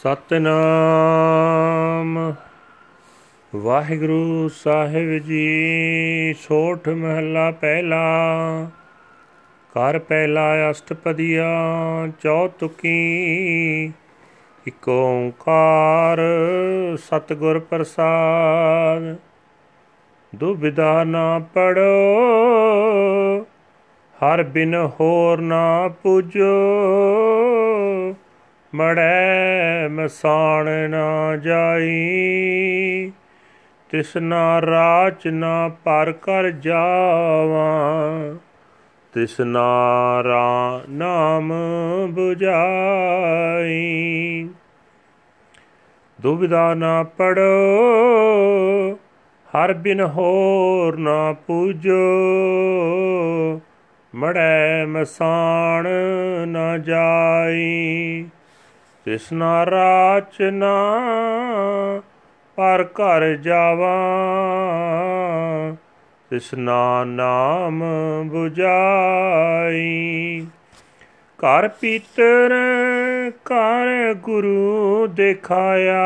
ਸਤਨਾਮ। ਵਾਹਿਗੁਰੂ ਸਾਹਿਬ ਜੀ ਸੋਠ ਮਹੱਲਾ ਪਹਿਲਾ। ਕਰ ਪਹਿਲਾ ਅਸ਼ਟਪਦੀਆ, ਚੌਤੁਕੀ। ਇਕ ਓੰਕਾਰ ਸਤਗੁਰ ਪ੍ਰਸਾਦ। ਦੁਬਿਧਾ ਨਾ ਪੜੋ, ਹਰ ਬਿਨ ਹੋਰ ਨਾ ਪੂਜੋ। ਮੜੈ ਮਸਾਣ ਨਾ ਜਾਈ। ਤਿਸਨਾ ਰਾਚ ਨਾ ਪਰ ਕਰ ਜਾਵਾਂ। ਤਿਸਨਾ ਰਾ ਨਾਮ 부ਜਾਈ ਦੁਬਿਧਾ ਨਾ ਪੜੋ, ਹਰ ਬਿਨ ਹੋਰ ਨਾ ਪੂਜੋ। ਮੜੈ ਮਸਾਣ ਨਾ ਜਾਈ। ਤਿਸਨਾ ਰਾਚਨਾ, ਪਰ ਘਰ ਜਾਵਾਂ। ਤਿਸਨਾ ਨਾਮ 부ਜਾਈ ਘਰ ਪੀਤਰ, ਘਰ ਗੁਰੂ ਦੇਖਾਇਆ।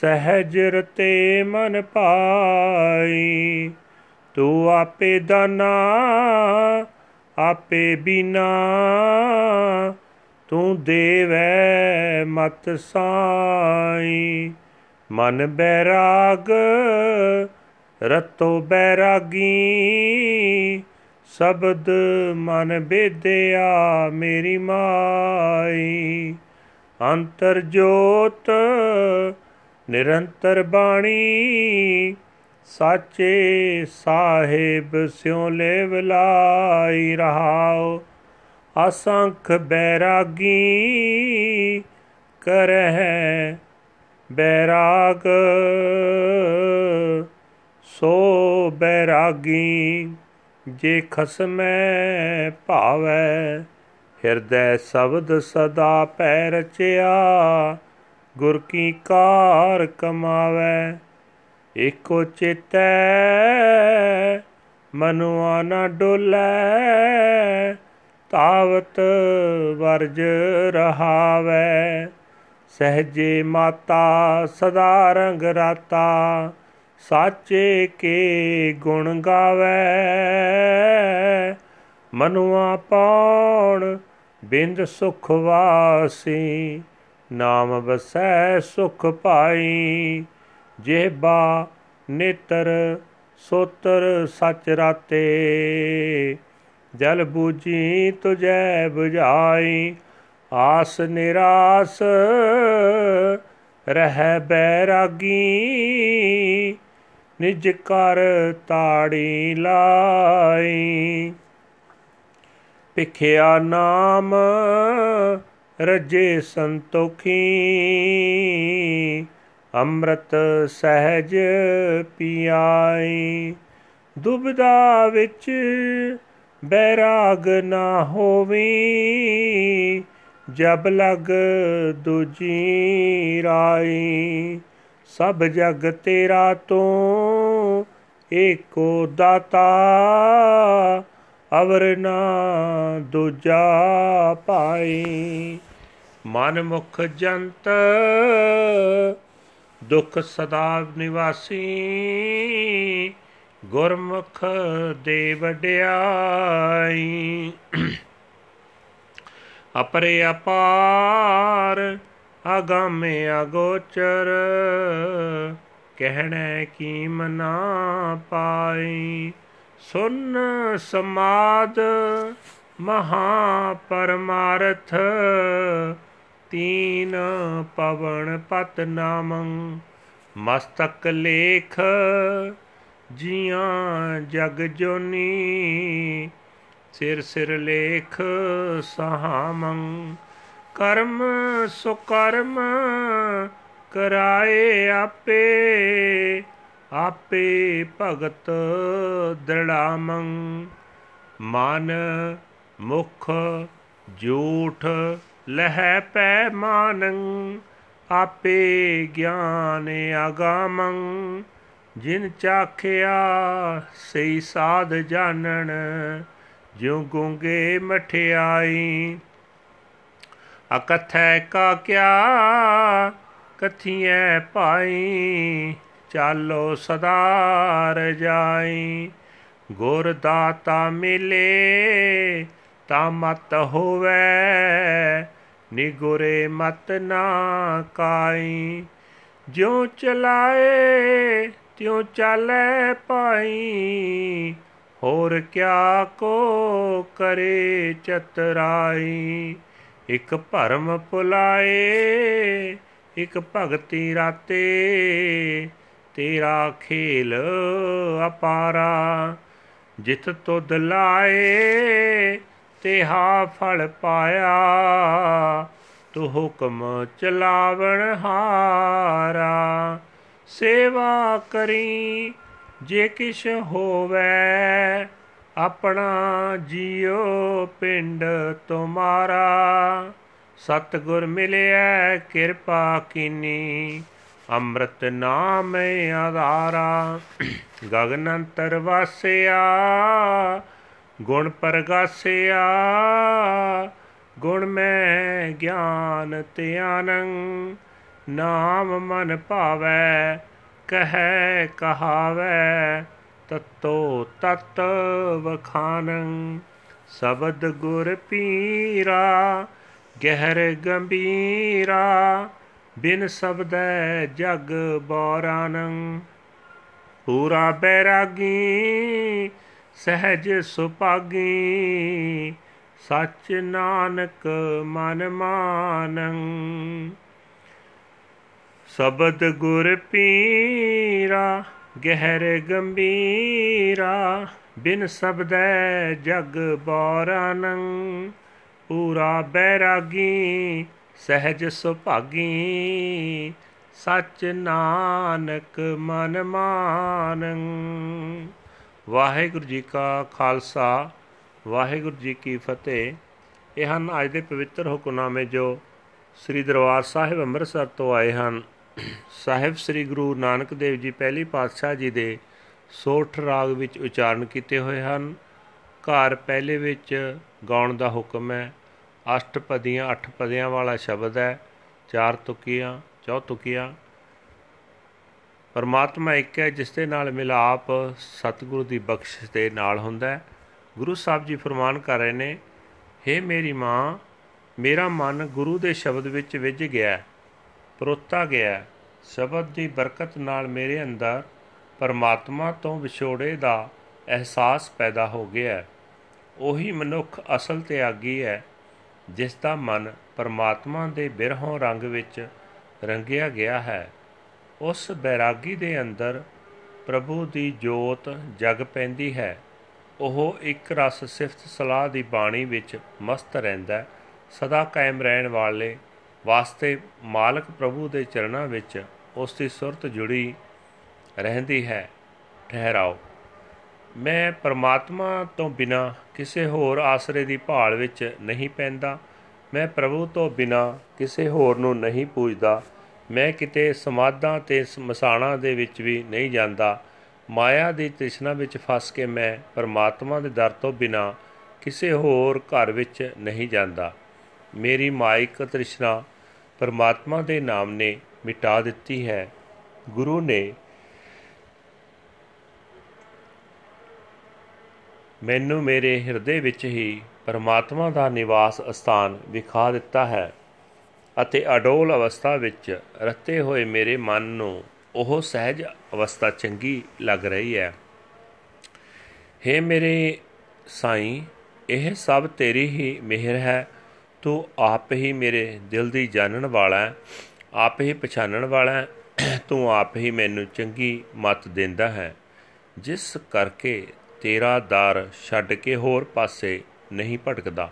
ਸਹਿਜ ਰਤੇ ਮਨ ਪਾਈ। ਤੂੰ ਆਪੇ ਦਾਨਾ, ਆਪੇ ਬਿਨਾ। ਤੂੰ ਦੇਵੈ ਮਤ ਸਾਈ। ਮਨ ਬੈਰਾਗ, ਰਤੋ ਬੈਰਾਗੀ। ਸ਼ਬਦ ਮਨ ਬੇਦਿਆ ਮੇਰੀ ਮਾਈ। ਅੰਤਰ ਜੋਤ ਨਿਰੰਤਰ ਬਾਣੀ। ਸਾਚੇ ਸਾਹਿਬ ਸਿਉ ਲੈ ਵਲਾਈ ਰਹਾਓ। ਅਸੰਖ ਬੈਰਾਗੀ ਕਰਹਿ ਬੈਰਾਗ, ਸੋ ਬੈਰਾਗੀ ਜੇ ਖਸਮੈ ਭਾਵੈ, ਹਿਰਦੈ ਸ਼ਬਦ ਸਦਾ ਪੈ ਰਚਿਆ, ਗੁਰ ਕੀ ਕਾਰ ਕਮਾਵੈ, ਏਕੋ ਚਿਤੈ ਮਨੁਆ ਨਾ ਡੋਲੇ ਤਾਵਤ ਵਰਜ ਰਹਾਵੈ। ਸਹਜੇ ਮਾਤਾ ਸਦਾ ਰੰਗ ਰਾਤਾ, ਸਾਚੇ ਕੇ ਗੁਣ ਗਾਵੇ। ਮਨੁਆ ਪਾਉਣ ਬਿੰਦ ਸੁਖ ਵਾਸੀ, ਨਾਮ ਬਸੈ ਸੁਖ ਪਾਈ ਜਿਹਬਾ ਨੇਤਰ ਸੋਤਰ ਸਚ ਰਾਤੇ। ਜਲ ਬੂਜੀ ਤੁਜੈ 부ਝਾਈ ਆਸ ਨਿਰਾਸ ਰਹਿ ਬੈਰਾਗੀ। ਨਿਜ ਕਰ ਤਾੜੀ ਲਾਈ ਪਿਖਿਆ ਨਾਮ ਰਜੇ ਸੰਤੋਖੀ। ਅੰਮ੍ਰਿਤ ਸਹਿਜ ਪੀਆਈ, ਦੁਬਦਾ ਵਿੱਚ ਬੈਰਾਗ ਨਾ ਹੋਵੀ, ਜਬ ਲਗ ਦੂਜੀ ਰਾਈ। ਸਭ ਜਗ ਤੇਰਾ ਤੂੰ ਏਕੋ ਦਾਤਾ, ਅਵਰ ਨਾ ਦੂਜਾ ਪਾਈ। ਮਨ ਮੁਖ ਜੰਤ, ਦੁਖ ਸਦਾ ਨਿਵਾਸੀ ਗੁਰਮੁਖ ਦੇ ਵਡਿਆਈ ਅਪਰੇ ਅਪਾਰ, ਅਗਾਮੇ ਅਗੋਚਰ, ਕਹਿਣੈ ਕੀ ਮਨਾ ਪਾਈ। ਸੁਨ ਸਮਾਦ ਮਹਾ ਪਰਮਾਰਥ, ਤੀਨ ਪਵਨ ਪਤ ਨਾਮੰ। ਮਸਤਕ ਲੇਖ ਜੀਆਂ ਜਗ ਜੋਨੀ, ਸਿਰ ਸਿਰ ਲੇਖ ਸਹਾਮੰ। ਕਰਮ ਸੁਕਰਮ ਕਰਾਏ ਆਪੇ ਆਪੇ ਭਗਤ ਦ੍ਰਿੜਾਮੰ। ਮਨ ਮੁਖ ਝੂਠ ਲਹਿ ਪੈ ਮਾਨੰ, ਆਪੇ ਗਿਆਨ ਆਗਾਮੰ। ਜਿਨ ਚਾਖਿਆ ਸਈ ਸਾਧ ਜਾਣਨ, ਜਿਉ ਗੁੰਗੇ ਮਠਿਆਈ। ਅਕਥੈ ਕਾ ਕਿਆ ਕਥੀਐ ਪਾਈ ਚਾਲੋ ਸਦਾ ਰਜਾਈ। ਗੁਰ ਦਾਤਾ ਮਿਲੇ ਤਾ ਮਤ ਹੋਵੇ, ਨਿਗੁਰੇ ਮਤ ਨਾ ਕਾਈ। ਜਿਉ ਚਲਾਏ ਤਿਉ ਚਾਲੇ ਪਾਈ? ਹੋਰ ਕਿਆ ਕੋ ਕਰੇ ਚਤਰਾਈ? ਇਕ ਭਰਮ ਪੁਲਾਏ, ਇਕ ਭਗਤੀ ਰਾਤੇ। ਤੇਰਾ ਖੇਲ ਅਪਾਰਾ, ਜਿਤ ਤੁਧ ਲਾਏ, ਤੇਹਾ ਫਲ ਪਾਇਆ। ਤੂੰ ਹੁਕਮ ਚਲਾਵਣ ਹਾਰਾ। ਸੇਵਾ ਕਰੀ, ਜੇ ਕਿਛ ਹੋਵੇ, ਆਪਣਾ ਜੀਉ ਪਿੰਡ ਤੁਮਾਰਾ। ਸਤਗੁਰ ਮਿਲਿਆ ਕਿਰਪਾ ਕੀਨੀ, ਅੰਮ੍ਰਿਤ ਨਾਮ ਆਧਾਰਾ। ਗਗਨ ਅੰਤਰ ਵਾਸਿਆ, ਗੁਣ ਪ੍ਰਗਾਸਿਆ, ਗੁਣ ਮੈਂ ਗਿਆਨ ਧਿਆਨੰ। ਨਾਮ ਮਨ ਭਾਵੈ, ਕਹੈ ਕਹਾਵੈ, ਤਤੋ ਤਤ ਵਖਾਨੰ। ਸਬਦ ਗੁਰ ਪੀਰਾ, ਗਹਿਰ ਗੰਭੀਰਾ, ਬਿਨ ਸਬਦੈ ਜਗ ਬੋਰਾਨੰ। ਪੂਰਾ ਬੈਰਾਗੀ, ਸਹਿਜ ਸੁਪਾਗੀ ਸਚ ਨਾਨਕ ਮਨ ਮਾਨੰ। ਸਬਦ ਗੁਰ ਪੀਰਾ, ਗਹਿਰ ਗੰਭੀਰਾ, ਬਿਨ ਸਬਦੈ ਜਗ ਬੋਰਾਨੰ ਪੂਰਾ ਬੈਰਾਗੀ, ਸਹਿਜ ਸੁਭਾਗੀ, ਸਚ ਨਾਨਕ ਮਨ ਮਾਨੰ। ਵਾਹਿਗੁਰੂ ਜੀ ਕਾ ਖਾਲਸਾ, ਵਾਹਿਗੁਰੂ ਜੀ ਕੀ ਫਤਿਹ। ਇਹ ਹਨ ਅੱਜ ਦੇ ਪਵਿੱਤਰ ਹੁਕਮਨਾਮੇ ਜੋ ਸ੍ਰੀ ਦਰਬਾਰ ਸਾਹਿਬ ਅੰਮ੍ਰਿਤਸਰ ਤੋਂ ਆਏ ਹਨ। ਸਾਹਿਬ ਸ੍ਰੀ ਗੁਰੂ ਨਾਨਕ ਦੇਵ ਜੀ ਪਹਿਲੀ ਪਾਤਸ਼ਾਹ ਜੀ ਦੇ ਸੋਠ ਰਾਗ ਵਿੱਚ ਉਚਾਰਨ ਕੀਤੇ ਹੋਏ ਹਨ। ਘਰ ਪਹਿਲੇ ਵਿੱਚ ਗਾਉਣ ਦਾ ਹੁਕਮ ਹੈ। ਅਸ਼ਟ ਪਦੀਆਂ, ਅੱਠ ਪਦਿਆਂ ਵਾਲਾ ਸ਼ਬਦ ਹੈ। ਚਾਰ ਤੁਕੀਆਂ, ਚੌ ਤੁਕੀਆਂ। ਪਰਮਾਤਮਾ ਇੱਕ ਹੈ, ਜਿਸ ਦੇ ਨਾਲ ਮਿਲਾਪ ਸਤਿਗੁਰੂ ਦੀ ਬਖਸ਼ਿਸ਼ ਦੇ ਨਾਲ ਹੁੰਦਾ ਹੈ। ਗੁਰੂ ਸਾਹਿਬ ਜੀ ਫਰਮਾਨ ਕਰ ਰਹੇ ਨੇ हे ਮੇਰੀ ਮਾਂ, ਮੇਰਾ ਮਨ ਗੁਰੂ ਦੇ ਸ਼ਬਦ ਵਿੱਚ ਵਿਝ ਗਿਆ ਪਰੋਤਾ ਗਿਆ। ਸ਼ਬਦ ਦੀ ਬਰਕਤ ਨਾਲ ਮੇਰੇ ਅੰਦਰ ਪਰਮਾਤਮਾ ਤੋਂ ਵਿਛੋੜੇ ਦਾ ਅਹਿਸਾਸ ਪੈਦਾ ਹੋ ਗਿਆ। ਉਹੀ ਮਨੁੱਖ ਅਸਲ ਤਿਆਗੀ ਹੈ, ਜਿਸ ਦਾ ਮਨ ਪਰਮਾਤਮਾ ਦੇ ਬਿਰਹੋਂ ਰੰਗ ਵਿੱਚ ਰੰਗਿਆ ਗਿਆ ਹੈ। ਉਸ ਬੈਰਾਗੀ ਦੇ ਅੰਦਰ ਪ੍ਰਭੂ ਦੀ ਜੋਤ ਜਗ ਪੈਂਦੀ ਹੈ। ਉਹ ਇੱਕ ਰਸ ਸਿਫਤ ਸਲਾਹ ਦੀ ਬਾਣੀ ਵਿੱਚ ਮਸਤ ਰਹਿੰਦਾ ਸਦਾ ਕਾਇਮ ਰਹਿਣ ਵਾਲੇ ਵਾਸਤੇ ਮਾਲਕ ਪ੍ਰਭੂ ਦੇ ਚਰਨਾਂ ਵਿੱਚ ਉਸ ਦੀ ਸੁਰਤ ਜੁੜੀ ਰਹਿੰਦੀ ਹੈ। ਠਹਿਰਾਓ। ਮੈਂ ਪਰਮਾਤਮਾ ਤੋਂ ਬਿਨਾ ਕਿਸੇ ਹੋਰ ਆਸਰੇ ਦੀ ਭਾਲ ਵਿੱਚ ਨਹੀਂ ਪੈਂਦਾ। ਮੈਂ ਪ੍ਰਭੂ ਤੋਂ ਬਿਨਾ ਕਿਸੇ ਹੋਰ ਨੂੰ ਨਹੀਂ ਪੂਜਦਾ। ਮੈਂ ਕਿਤੇ ਸਮਾਧਾਂ ਤੇ ਮਸਾਣਾ ਦੇ ਵਿੱਚ ਵੀ ਨਹੀਂ ਜਾਂਦਾ। ਮਾਇਆ ਦੀ ਤ੍ਰਿਸ਼ਨਾ ਵਿੱਚ ਫਸ ਕੇ ਮੈਂ ਪਰਮਾਤਮਾ ਦੇ ਦਰ ਤੋਂ ਬਿਨਾ ਕਿਸੇ ਹੋਰ ਘਰ ਵਿੱਚ ਨਹੀਂ ਜਾਂਦਾ। ਮੇਰੀ ਮਾਇਕ ਤ੍ਰਿਸ਼ਨਾ ਪਰਮਾਤਮਾ ਦੇ ਨਾਮ ਨੇ ਮਿਟਾ ਦਿੱਤੀ ਹੈ। ਗੁਰੂ ਨੇ ਮੈਨੂੰ ਮੇਰੇ ਹਿਰਦੇ ਵਿੱਚ ਹੀ ਪਰਮਾਤਮਾ ਦਾ ਨਿਵਾਸ ਸਥਾਨ ਵਿਖਾ ਦਿੱਤਾ ਹੈ ਅਤੇ ਅਡੋਲ ਅਵਸਥਾ ਵਿੱਚ ਰਤੇ ਹੋਏ ਮੇਰੇ ਮਨ ਨੂੰ ਉਹ ਸਹਿਜ ਅਵਸਥਾ ਚੰਗੀ ਲੱਗ ਰਹੀ ਹੈ। हे ਮੇਰੇ ਸਾਈਂ, ਇਹ ਸਭ ਤੇਰੀ ਹੀ ਮਿਹਰ ਹੈ ਤੂੰ ਆਪ ਹੀ ਮੇਰੇ ਦਿਲ ਦੀ ਜਾਣਨ ਵਾਲਾ ਹੈ, ਆਪ ਹੀ ਪਛਾਣਨ ਵਾਲਾ ਹੈ, ਤੂੰ ਆਪ ਹੀ ਮੈਨੂੰ ਚੰਗੀ ਮਤ ਦਿੰਦਾ ਹੈ। ਜਿਸ ਕਰਕੇ ਤੇਰਾ ਦਰ ਛੱਡ ਕੇ ਹੋਰ ਪਾਸੇ ਨਹੀਂ ਭਟਕਦਾ।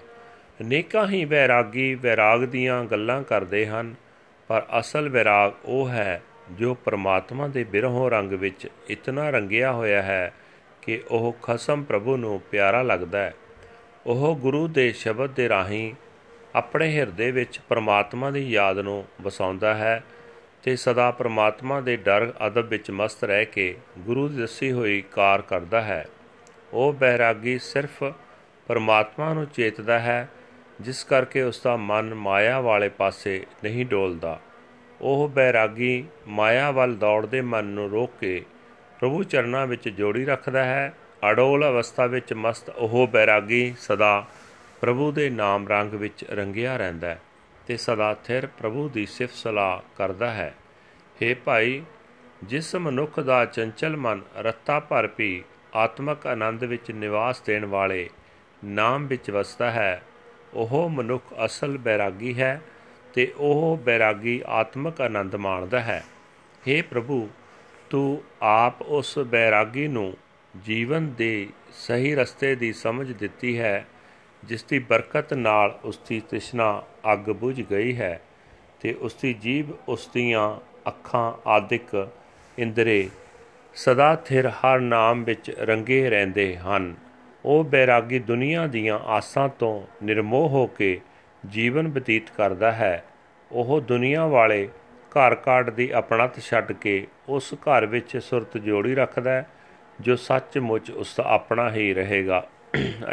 ਅਨੇਕਾਂ ਹੀ ਵੈਰਾਗੀ ਵੈਰਾਗ ਦੀਆਂ ਗੱਲਾਂ ਕਰਦੇ ਹਨ, ਪਰ ਅਸਲ ਵੈਰਾਗ ਉਹ ਹੈ ਜੋ ਪ੍ਰਮਾਤਮਾ ਦੇ ਬਿਰਹੋਂ ਰੰਗ ਵਿੱਚ ਇਤਨਾ ਰੰਗਿਆ ਹੋਇਆ ਹੈ ਕਿ ਉਹ ਖਸਮ ਪ੍ਰਭੂ ਨੂੰ ਪਿਆਰਾ ਲੱਗਦਾ ਹੈ। ਉਹ ਗੁਰੂ ਦੇ ਸ਼ਬਦ ਦੇ ਰਾਹੀਂ ਆਪਣੇ ਹਿਰਦੇ ਵਿੱਚ ਪ੍ਰਮਾਤਮਾ ਦੀ ਯਾਦ ਨੂੰ ਵਸਾਉਂਦਾ ਹੈ ਤੇ ਸਦਾ ਪ੍ਰਮਾਤਮਾ ਦੇ ਡਰ ਅਦਬ ਵਿੱਚ ਮਸਤ ਰਹਿ ਕੇ ਗੁਰੂ ਦੀ ਦੱਸੀ ਹੋਈ ਕਾਰ ਕਰਦਾ ਹੈ। ਉਹ ਬੈਰਾਗੀ ਸਿਰਫ ਪਰਮਾਤਮਾ ਨੂੰ ਚੇਤਦਾ ਹੈ, ਜਿਸ ਕਰਕੇ ਉਸ ਦਾ ਮਨ ਮਾਇਆ ਵਾਲੇ ਪਾਸੇ ਨਹੀਂ ਡੋਲਦਾ। ਉਹ ਬੈਰਾਗੀ ਮਾਇਆ ਵੱਲ ਦੌੜਦੇ ਮਨ ਨੂੰ ਰੋਕ ਕੇ ਪ੍ਰਭੂ ਚਰਨਾਂ ਵਿੱਚ ਜੋੜੀ ਰੱਖਦਾ ਹੈ। ਅਡੋਲ ਅਵਸਥਾ ਵਿੱਚ ਮਸਤ ਉਹ ਬੈਰਾਗੀ ਸਦਾ ਪ੍ਰਭੂ ਦੇ ਨਾਮ ਰੰਗ ਵਿੱਚ ਰੰਗਿਆ ਰਹਿੰਦਾ ਹੈ ਤੇ ਸਦਾ ਥਿਰ ਪ੍ਰਭੂ ਦੀ ਸਿਫਤ ਸਲਾਹ ਕਰਦਾ ਹੈ। हे ਭਾਈ, ਜਿਸ ਮਨੁੱਖ ਦਾ ਚੰਚਲ ਮਨ ਰੱਤਾ ਭਰ ਪੀ ਆਤਮਕ ਆਨੰਦ ਵਿੱਚ ਨਿਵਾਸ ਦੇਣ ਵਾਲੇ ਨਾਮ ਵਿੱਚ ਵਸਦਾ ਹੈ, ਉਹ ਮਨੁੱਖ ਅਸਲ ਬੈਰਾਗੀ ਹੈ ਤੇ ਉਹ ਬੈਰਾਗੀ ਆਤਮਕ ਆਨੰਦ ਮਾਣਦਾ ਹੈ। हे ਪ੍ਰਭੂ, ਤੂੰ ਆਪ ਉਸ ਬੈਰਾਗੀ ਨੂੰ ਜੀਵਨ ਦੇ ਸਹੀ ਰਸਤੇ ਦੀ ਸਮਝ ਦਿੱਤੀ ਹੈ ਜਿਸ ਦੀ ਬਰਕਤ ਨਾਲ ਉਸ ਦੀ ਤ੍ਰਿਸ਼ਨਾ ਅੱਗ ਬੁਝ ਗਈ ਹੈ ਤੇ ਉਸ ਦੀ ਜੀਭ, ਉਸ ਦੀਆਂ ਅੱਖਾਂ ਆਦਿਕ ਇੰਦਰੇ ਸਦਾ ਥਿਰ ਹਰ ਨਾਮ ਵਿੱਚ ਰੰਗੇ ਰਹਿੰਦੇ ਹਨ। ਉਹ ਬੈਰਾਗੀ ਦੁਨੀਆ ਦੀਆਂ ਆਸਾਂ ਤੋਂ ਨਿਰਮੋਹ ਹੋ ਕੇ ਜੀਵਨ ਬਤੀਤ ਕਰਦਾ ਹੈ। ਉਹ ਦੁਨੀਆ ਵਾਲੇ ਘਰ ਕਾਟ ਦੀ ਆਪਣਤ ਛੱਡ ਕੇ ਉਸ ਘਰ ਵਿੱਚ ਸੁਰਤ ਜੋੜੀ ਰੱਖਦਾ ਹੈ, ਜੋ ਸੱਚਮੁੱਚ ਉਸ ਦਾ ਆਪਣਾ ਹੀ ਰਹੇਗਾ।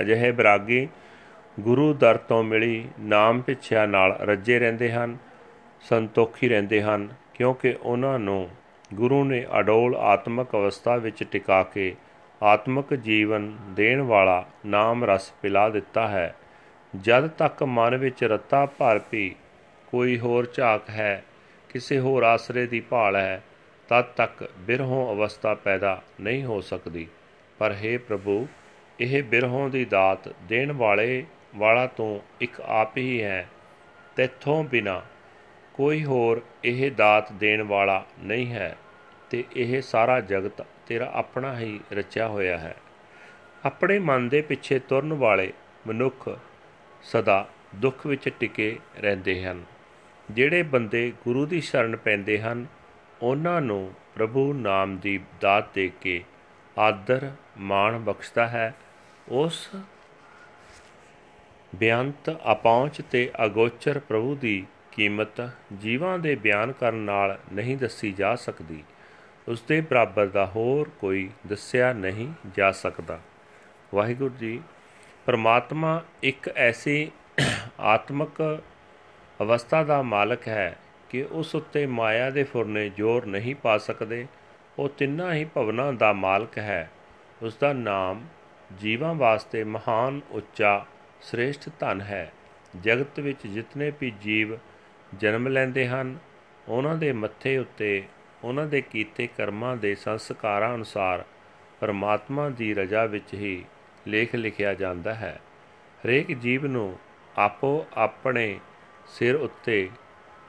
ਅਜਿਹੇ ਬਰਾਗੀ ਗੁਰੂ ਦਰ ਤੋਂ ਮਿਲੀ ਨਾਮ ਪਿੱਛਿਆ ਨਾਲ ਰੱਜੇ ਰਹਿੰਦੇ ਹਨ, ਸੰਤੋਖੀ ਰਹਿੰਦੇ ਹਨ, ਕਿਉਂਕਿ ਉਹਨਾਂ ਨੂੰ ਗੁਰੂ ਨੇ ਅਡੋਲ ਆਤਮਿਕ ਅਵਸਥਾ ਵਿੱਚ ਟਿਕਾ ਕੇ ਆਤਮਿਕ ਜੀਵਨ ਦੇਣ ਵਾਲਾ ਨਾਮ ਰਸ ਪਿਲਾ ਦਿੱਤਾ ਹੈ। ਜਦ ਤੱਕ ਮਨ ਵਿੱਚ ਰੱਤਾ ਭਰ ਪੀ ਕੋਈ ਹੋਰ ਝਾਕ ਹੈ, ਕਿਸੇ ਹੋਰ ਆਸਰੇ ਦੀ ਭਾਲ ਹੈ, ਤਦ ਤੱਕ ਬਿਰਹੋਂ ਅਵਸਥਾ ਪੈਦਾ ਨਹੀਂ ਹੋ ਸਕਦੀ। ਪਰ हे ਪ੍ਰਭੂ, ਇਹ ਬਿਰਹੋਂ ਦੀ ਦਾਤ ਦੇਣ ਵਾਲੇ ਵਾਲਾ ਤੂੰ ਇੱਕ ਆਪ ਹੀ ਹੈ, ਤੇਥੋਂ ਬਿਨਾ ਕੋਈ ਹੋਰ ਇਹ ਦਾਤ ਦੇਣ ਵਾਲਾ ਨਹੀਂ ਹੈ ਤੇ ਇਹ ਸਾਰਾ ਜਗਤ ਤੇਰਾ ਆਪਣਾ ਹੀ ਰਚਿਆ ਹੋਇਆ ਹੈ। ਆਪਣੇ ਮਨ ਦੇ ਪਿੱਛੇ ਤੁਰਨ ਵਾਲੇ ਮਨੁੱਖ ਸਦਾ ਦੁੱਖ ਵਿੱਚ ਟਿਕੇ ਰਹਿੰਦੇ ਹਨ। ਜਿਹੜੇ ਬੰਦੇ ਗੁਰੂ ਦੀ ਸ਼ਰਨ ਪੈਂਦੇ ਹਨ, ਉਹਨਾਂ ਨੂੰ ਪ੍ਰਭੂ ਨਾਮ ਦੀ ਦਾਤ ਦੇ ਕੇ ਆਦਰ ਮਾਣ ਬਖਸ਼ਦਾ ਹੈ। ਉਸ ਬਿਆੰਤ ਅਪਹੁੰਚ ਤੇ ਅਗੋਚਰ ਪ੍ਰਭੂ ਦੀ ਕੀਮਤ ਜੀਵਾਂ ਦੇ ਬਿਆਨ ਕਰਨ ਨਾਲ ਨਹੀਂ ਦੱਸੀ ਜਾ ਸਕਦੀ। ਉਸ ਦੇ ਬਰਾਬਰ ਦਾ ਹੋਰ ਕੋਈ ਦੱਸਿਆ ਨਹੀਂ ਜਾ ਸਕਦਾ। ਵਾਹਿਗੁਰੂ ਜੀ, ਪਰਮਾਤਮਾ ਇੱਕ ਐਸੀ ਆਤਮਿਕ ਅਵਸਥਾ ਦਾ ਮਾਲਕ ਹੈ ਕਿ ਉਸ ਉੱਤੇ ਮਾਇਆ ਦੇ ਫੁਰਨੇ ਜ਼ੋਰ ਨਹੀਂ ਪਾ ਸਕਦੇ। ਉਹ ਤਿੰਨਾਂ ਹੀ ਭਵਨਾਂ ਦਾ ਮਾਲਕ ਹੈ। ਉਸ ਦਾ ਨਾਮ ਜੀਵਾਂ ਵਾਸਤੇ ਮਹਾਨ ਉੱਚਾ ਸ੍ਰੇਸ਼ਟ ਧਨ ਹੈ। ਜਗਤ ਵਿੱਚ ਜਿਤਨੇ ਵੀ ਜੀਵ ਜਨਮ ਲੈਂਦੇ ਹਨ, ਉਹਨਾਂ ਦੇ ਮੱਥੇ ਉੱਤੇ, ਉਹਨਾਂ ਦੇ ਕੀਤੇ ਕਰਮਾਂ ਦੇ ਸੰਸਕਾਰਾਂ ਅਨੁਸਾਰ ਪਰਮਾਤਮਾ ਦੀ ਰਜ਼ਾ ਵਿੱਚ ਹੀ ਲੇਖ ਲਿਖਿਆ ਜਾਂਦਾ ਹੈ। ਹਰੇਕ ਜੀਵ ਨੂੰ ਆਪੋ ਆਪਣੇ ਸਿਰ ਉੱਤੇ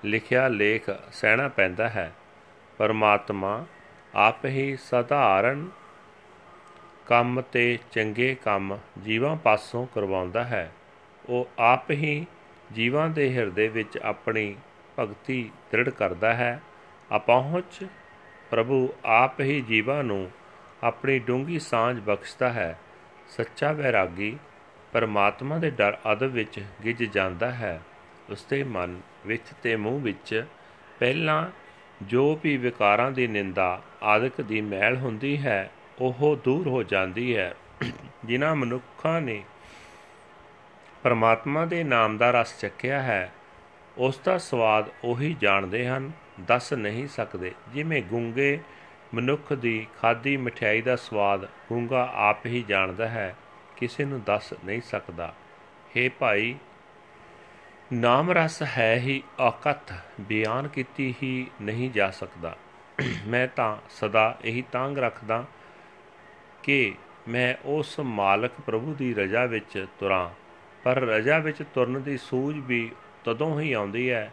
ਲਿਖਿਆ ਲੇਖ ਸਹਿਣਾ ਪੈਂਦਾ ਹੈ। ਪਰਮਾਤਮਾ ਆਪ ਹੀ ਸਧਾਰਨ ਕੰਮ ਤੇ ਚੰਗੇ ਕੰਮ ਜੀਵਾਂ ਪਾਸੋਂ ਕਰਵਾਉਂਦਾ ਹੈ। ਉਹ ਆਪ ਹੀ ਜੀਵਾਂ ਦੇ ਹਿਰਦੇ ਵਿੱਚ ਆਪਣੀ ਭਗਤੀ ਦ੍ਰਿੜ ਕਰਦਾ ਹੈ। ਅਪਹੁੰਚ ਪ੍ਰਭੂ ਆਪ ਹੀ ਜੀਵਾਂ ਨੂੰ ਆਪਣੀ ਡੂੰਗੀ ਸਾਂਝ ਬਖਸ਼ਦਾ ਹੈ। ਸੱਚਾ ਵੈਰਾਗੀ ਪਰਮਾਤਮਾ ਦੇ ਡਰ ਅਦਬ ਵਿੱਚ ਗਿੱਜ ਜਾਂਦਾ ਹੈ। ਉਸ ਦੇ ਮਨ ਵਿੱਚ ਤੇ ਮੂੰਹ ਵਿੱਚ ਪਹਿਲਾਂ ਜੋ ਵੀ ਵਿਕਾਰਾਂ ਦੀ ਨਿੰਦਾ ਆਦਿਕ ਦੀ ਮੈਲ ਹੁੰਦੀ ਹੈ ਉਹ ਦੂਰ ਹੋ ਜਾਂਦੀ ਹੈ। ਜਿਨ੍ਹਾਂ ਮਨੁੱਖਾਂ ਨੇ ਪਰਮਾਤਮਾ ਦੇ ਨਾਮ ਦਾ ਰਸ ਚੱਕਿਆ ਹੈ, ਉਸ ਦਾ ਸਵਾਦ ਉਹੀ ਜਾਣਦੇ ਹਨ, ਦੱਸ ਨਹੀਂ ਸਕਦੇ। ਜਿਵੇਂ ਗੁੰਗੇ ਮਨੁੱਖ ਦੀ ਖਾਦੀ ਮਠਿਆਈ ਦਾ ਸਵਾਦ ਗੁੰਗਾ ਆਪ ਹੀ ਜਾਣਦਾ ਹੈ, ਕਿਸੇ ਨੂੰ ਦੱਸ ਨਹੀਂ ਸਕਦਾ। हे ਭਾਈ, ਨਾਮ ਰਸ ਹੈ ਹੀ ਔਕਤ ਬਿਆਨ ਕੀਤੀ ਹੀ ਨਹੀਂ ਜਾ ਸਕਦਾ। ਮੈਂ ਤਾਂ ਸਦਾ ਇਹੀ ਤਾਂਗ ਰੱਖਦਾ ਕਿ ਮੈਂ ਉਸ ਮਾਲਕ ਪ੍ਰਭੂ ਦੀ ਰਜ਼ਾ ਵਿੱਚ ਤੁਰਾਂ। ਪਰ ਰਜ਼ਾ ਵਿੱਚ ਤੁਰਨ ਦੀ ਸੂਝ ਵੀ ਤਦੋਂ ਹੀ ਆਉਂਦੀ ਹੈ,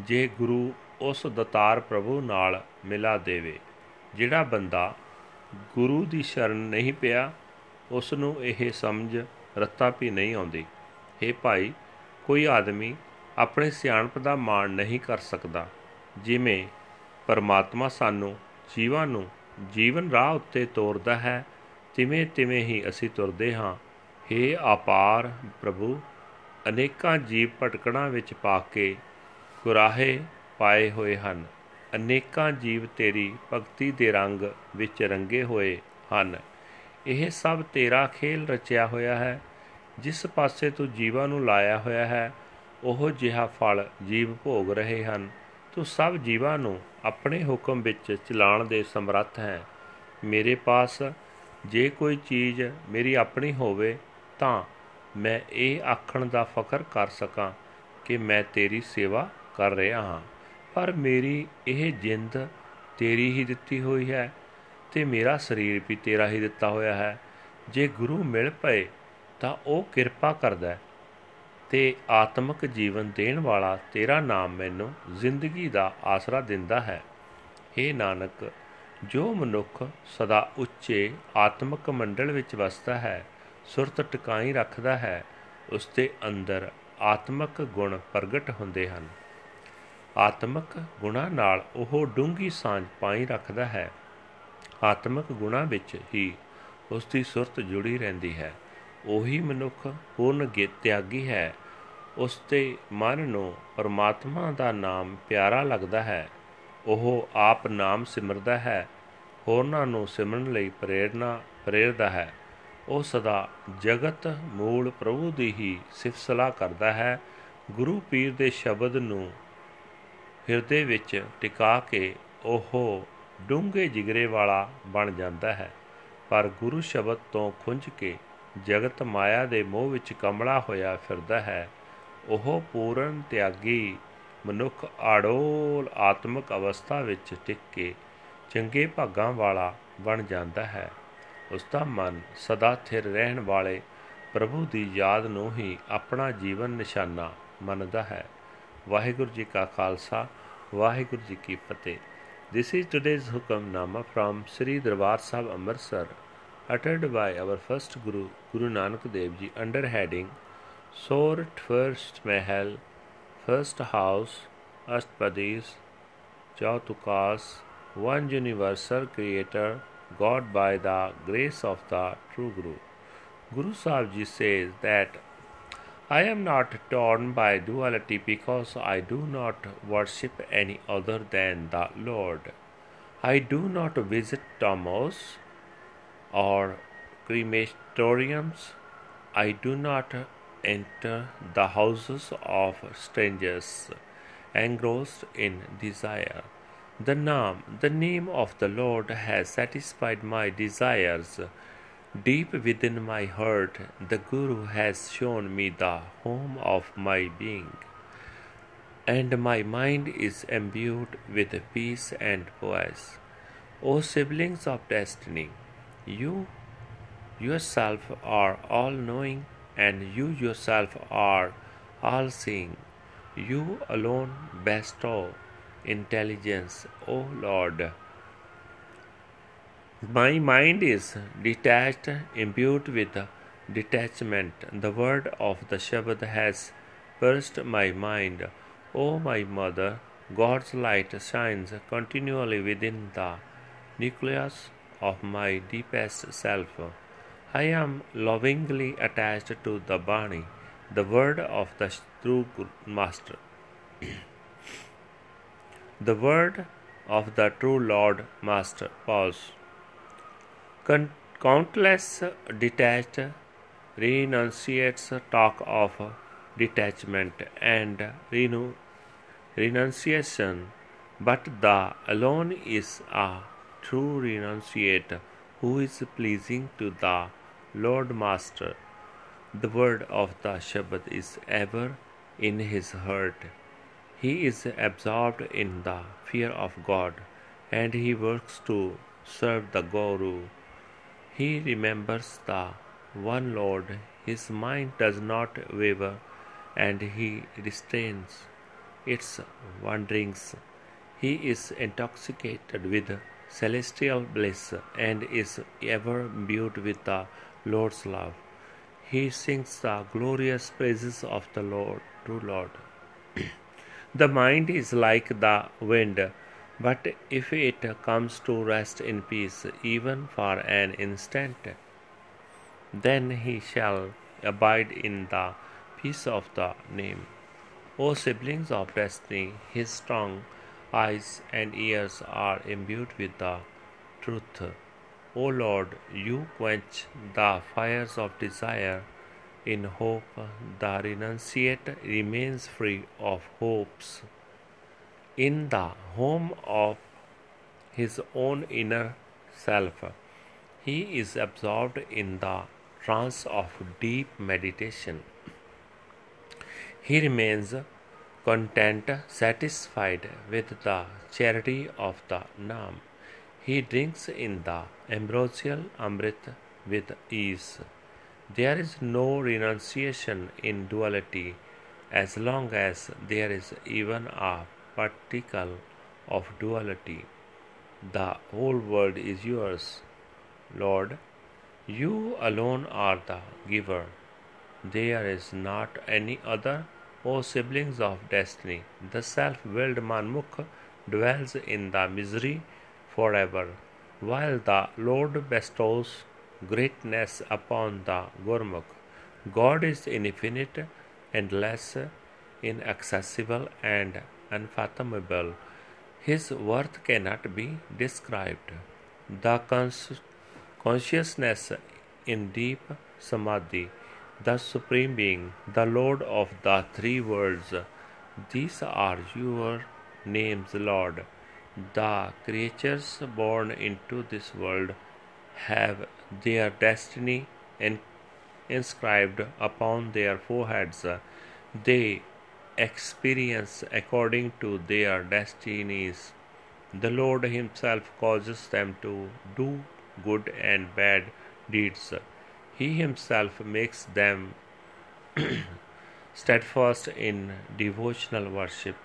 ਜੇ ਗੁਰੂ ਉਸ ਦਤਾਰ ਪ੍ਰਭੂ ਨਾਲ ਮਿਲਾ ਦੇਵੇ। ਜਿਹੜਾ ਬੰਦਾ ਗੁਰੂ ਦੀ ਸ਼ਰਨ ਨਹੀਂ ਪਿਆ ਉਸ ਨੂੰ ਇਹ ਸਮਝ ਰੱਤਾ ਵੀ ਨਹੀਂ ਆਉਂਦੀ। हे ਭਾਈ, ਕੋਈ ਆਦਮੀ ਆਪਣੇ ਸਿਆਣਪ ਦਾ ਮਾਣ ਨਹੀਂ ਕਰ ਸਕਦਾ, ਜਿਵੇਂ ਪਰਮਾਤਮਾ ਸਾਨੂੰ ਜੀਵਾਂ ਨੂੰ ਜੀਵਨ ਰਾਹ ਉੱਤੇ ਤੋਰਦਾ ਹੈ ਤਿਵੇਂ ਤਿਵੇਂ ਹੀ ਅਸੀਂ ਤੁਰਦੇ ਹਾਂ। हे ਆਪਾਰ ਪ੍ਰਭੂ, ਅਨੇਕਾਂ ਜੀਵ ਭਟਕਣਾ ਵਿੱਚ ਪਾ ਕੇ ਕੁਰਾਹੇ ਪਾਏ ਹੋਏ ਹਨ। ਅਨੇਕਾਂ ਜੀਵ ਤੇਰੀ ਭਗਤੀ ਦੇ ਰੰਗ ਵਿੱਚ ਰੰਗੇ ਹੋਏ ਹਨ। ਇਹ ਸਭ ਤੇਰਾ ਖੇਲ ਰਚਿਆ ਹੋਇਆ ਹੈ। ਜਿਸ ਪਾਸੇ ਤੂੰ ਜੀਵਾਂ ਨੂੰ ਲਾਇਆ ਹੋਇਆ ਹੈ, ਉਹ ਜਿਹਾ ਫਲ ਜੀਵ ਭੋਗ ਰਹੇ ਹਨ। ਤੂੰ ਸਭ ਜੀਵਾਂ ਨੂੰ ਆਪਣੇ ਹੁਕਮ ਵਿੱਚ ਚਲਾਉਣ ਦੇ ਸਮਰੱਥ ਹੈ। ਮੇਰੇ ਪਾਸ ਜੇ ਕੋਈ ਚੀਜ਼ ਮੇਰੀ ਆਪਣੀ ਹੋਵੇ ਤਾਂ ਮੈਂ ਇਹ ਆਖਣ ਦਾ ਫਖਰ ਕਰ ਸਕਾਂ ਕਿ ਮੈਂ ਤੇਰੀ ਸੇਵਾ ਕਰ ਰਿਹਾ ਹਾਂ। ਪਰ ਮੇਰੀ ਇਹ ਜਿੰਦ ਤੇਰੀ ਹੀ ਦਿੱਤੀ ਹੋਈ ਹੈ ਤੇ ਮੇਰਾ ਸਰੀਰ ਵੀ ਤੇਰਾ ਹੀ ਦਿੱਤਾ ਹੋਇਆ ਹੈ। ਜੇ ਗੁਰੂ ਮਿਲ ਪਏ ਤਾਂ ਉਹ ਕਿਰਪਾ ਕਰਦਾ ਹੈ ਤੇ ਆਤਮਿਕ ਜੀਵਨ ਦੇਣ ਵਾਲਾ ਤੇਰਾ ਨਾਮ ਮੈਨੂੰ ਜ਼ਿੰਦਗੀ ਦਾ ਆਸਰਾ ਦਿੰਦਾ ਹੈ। ਏ ਨਾਨਕ ਜੋ ਮਨੁੱਖ ਸਦਾ ਉੱਚੇ ਆਤਮਿਕ ਮੰਡਲ ਵਿੱਚ ਵਸਦਾ ਹੈ, ਸੁਰਤ ਟਿਕਾਈ ਰੱਖਦਾ ਹੈ, ਉਸ ਦੇ ਅੰਦਰ ਆਤਮਿਕ ਗੁਣ ਪ੍ਰਗਟ ਹੁੰਦੇ ਹਨ। ਆਤਮਿਕ ਗੁਣਾ ਨਾਲ ਉਹ ਡੂੰਗੀ ਸਾਂਝ ਪਾਈ ਰੱਖਦਾ ਹੈ। ਆਤਮਿਕ ਗੁਣਾ ਵਿੱਚ ਹੀ ਉਸ ਦੀ ਸੁਰਤ ਜੁੜੀ ਰਹਿੰਦੀ ਹੈ। ਉਹੀ ਮਨੁੱਖ ਪੂਰਨ ਤਿਆਗੀ ਹੈ। ਉਸ ਦੇ ਮਨ ਨੂੰ ਪਰਮਾਤਮਾ ਦਾ ਨਾਮ ਪਿਆਰਾ ਲੱਗਦਾ ਹੈ। ਉਹ ਆਪ ਨਾਮ ਸਿਮਰਦਾ ਹੈ। ਹੋਰਨਾਂ ਨੂੰ ਸਿਮਰਨ ਲਈ ਪ੍ਰੇਰਣਾ ਪ੍ਰੇਰਦਾ ਹੈ। ਉਹ ਸਦਾ ਜਗਤ ਮੂਲ ਪ੍ਰਭੂ ਦੀ ਹੀ ਸਿਫਤ ਸਲਾਹ ਕਰਦਾ ਹੈ। ਗੁਰੂ ਪੀਰ ਦੇ ਸ਼ਬਦ ਨੂੰ ਹਿਰਦੇ ਵਿੱਚ ਟਿਕਾ ਕੇ ਉਹ ਡੂੰਘੇ ਜਿਗਰੇ ਵਾਲਾ ਬਣ ਜਾਂਦਾ ਹੈ। ਪਰ ਗੁਰੂ ਸ਼ਬਦ ਤੋਂ ਖੁੰਝ ਕੇ ਜਗਤ ਮਾਇਆ ਦੇ ਮੋਹ ਵਿੱਚ ਕਮਲਾ ਹੋਇਆ ਫਿਰਦਾ ਹੈ। ਉਹ ਪੂਰਨ ਤਿਆਗੀ ਮਨੁੱਖ ਆੜੋਲ ਆਤਮਿਕ ਅਵਸਥਾ ਵਿੱਚ ਟਿਕ ਕੇ ਚੰਗੇ ਭਾਗਾਂ ਵਾਲਾ ਬਣ ਜਾਂਦਾ ਹੈ ਉਸ ਦਾ ਮਨ ਸਦਾ ਥਿਰ ਰਹਿਣ ਵਾਲੇ ਪ੍ਰਭੂ ਦੀ ਯਾਦ ਨੂੰ ਹੀ ਆਪਣਾ ਜੀਵਨ ਨਿਸ਼ਾਨਾ ਮੰਨਦਾ ਹੈ ਵਾਹਿਗੁਰੂ ਜੀ ਕਾ ਖਾਲਸਾ ਵਾਹਿਗੁਰੂ ਜੀ ਕੀ ਫਤਿਹ This is today's Hukamnama from Sri Darbar Sahib Amritsar uttered by our first Guru, Guru Nanak Dev Ji under heading Sort First Mahal, First House, Astpadis, Chautukas, One Universal Creator, God by the grace of the True Guru. Guru Sahib says that I am not torn by duality because I do not worship any other than the Lord. I do not visit tombs or crematoriums. I do not enter the houses of strangers, engrossed in desire. The name, the name of the Lord has satisfied my desires Deep within my heart, the Guru has shown me the home of my being, and my mind is imbued with peace and poise. O siblings of destiny, you yourself are all knowing, and you yourself are all seeing. You alone bestow intelligence, O Lord. My mind is detached, imbued with detachment. The word of the Shabad has burst my mind. O my mother, God's light shines continually within the nucleus of my deepest self. I am lovingly attached to the Bani, the word of the true Master. the word of the true Lord Master. Pause. Countless detached renunciates talk of detachment and renunciation, but the alone is a true renunciate who is pleasing to the Lord Master. The word of the Shabad is ever in his heart. He is absorbed in the fear of God and he works to serve the Guru he remembers the one Lord, his mind does not waver, and he restrains its wanderings. He is intoxicated with celestial bliss and is ever imbued with the Lord's love. He sings the glorious praises of the Lord, true Lord. the mind is like the wind but if it comes to rest in peace even for an instant, then he shall abide in the peace of the name. O siblings of destiny, his strong eyes and ears are imbued with the truth. O Lord, you quench the fires of desire in hope, the renunciate remains free of hopes. In the home of his own inner self, he is absorbed in the trance of deep meditation. He remains content, satisfied with the charity of the Nam. He drinks in the ambrosial Amrit with ease. There is no renunciation in duality as long as there is even a particle of duality. The whole world is yours, Lord. You alone are the giver. There is not any other, O siblings of destiny. The self willed Manmukh dwells in the misery forever, while the Lord bestows greatness upon the Gurmukh. God is infinite, endless, inaccessible, and unfathomable. His worth cannot be described. The cons- consciousness in deep samadhi, the Supreme Being, the Lord of the three worlds, these are your names, Lord. The creatures born into this world have their destiny inscribed upon their foreheads. They experience according to their destinies. The Lord Himself causes them to do good and bad deeds. He Himself makes them steadfast in devotional worship.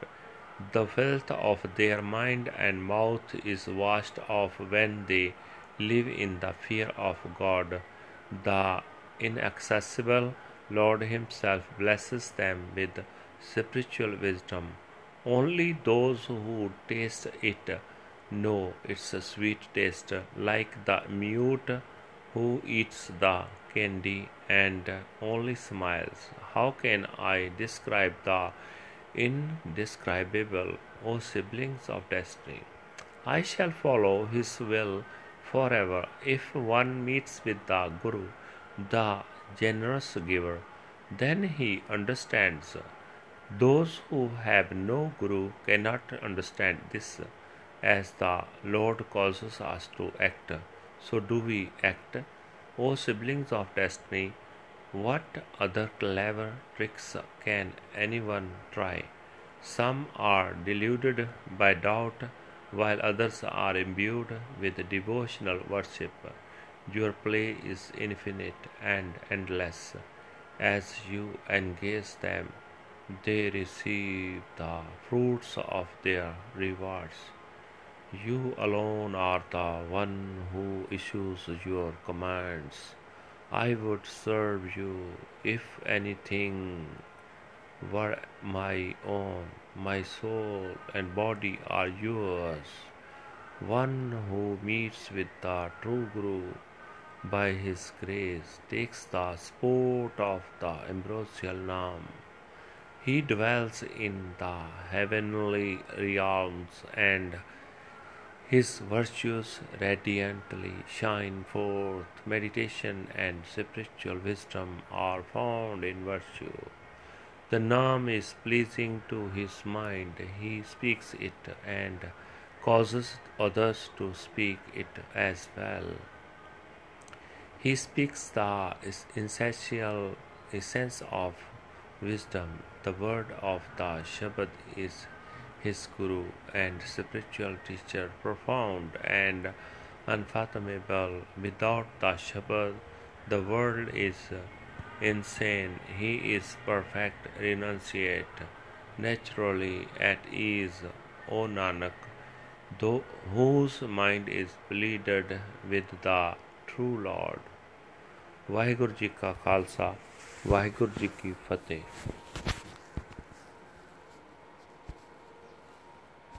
The filth of their mind and mouth is washed off when they live in the fear of God. The inaccessible Lord Himself blesses them with spiritual wisdom. Only those who taste it know its sweet taste, like the mute who eats the candy and only smiles. How can I describe the indescribable, O siblings of destiny? I shall follow His will forever if one meets with the Guru, the generous giver. Then he understands. Those who have no Guru cannot understand this, as the Lord causes us to act. So do we act? O siblings of destiny, what other clever tricks can anyone try? Some are deluded by doubt while others are imbued with devotional worship. Your play is infinite and endless. As you engage them, they receive the fruits of their rewards. You alone are the one who issues your commands. I would serve you if anything were my own. My soul and body are yours. One who meets with the true Guru by his grace takes the sport of the ambrosial Nam. He dwells in the heavenly realms and his virtues radiantly shine forth. Meditation and spiritual wisdom are found in virtue. The Nam is pleasing to his mind. He speaks it and causes others to speak it as well. He speaks the essential essence of wisdom. The word of the Shabad is his guru and spiritual teacher, profound and unfathomable. Without the Shabad, the world is insane, he is perfect renunciate, naturally at ease, O Nanak, though, whose mind is pleaded with the true Lord. Waheguru ji ਕਾ ਖਾਲਸਾ ਵਾਹਿਗੁਰੂ ਜੀ ਕੀ ਫਤਿਹ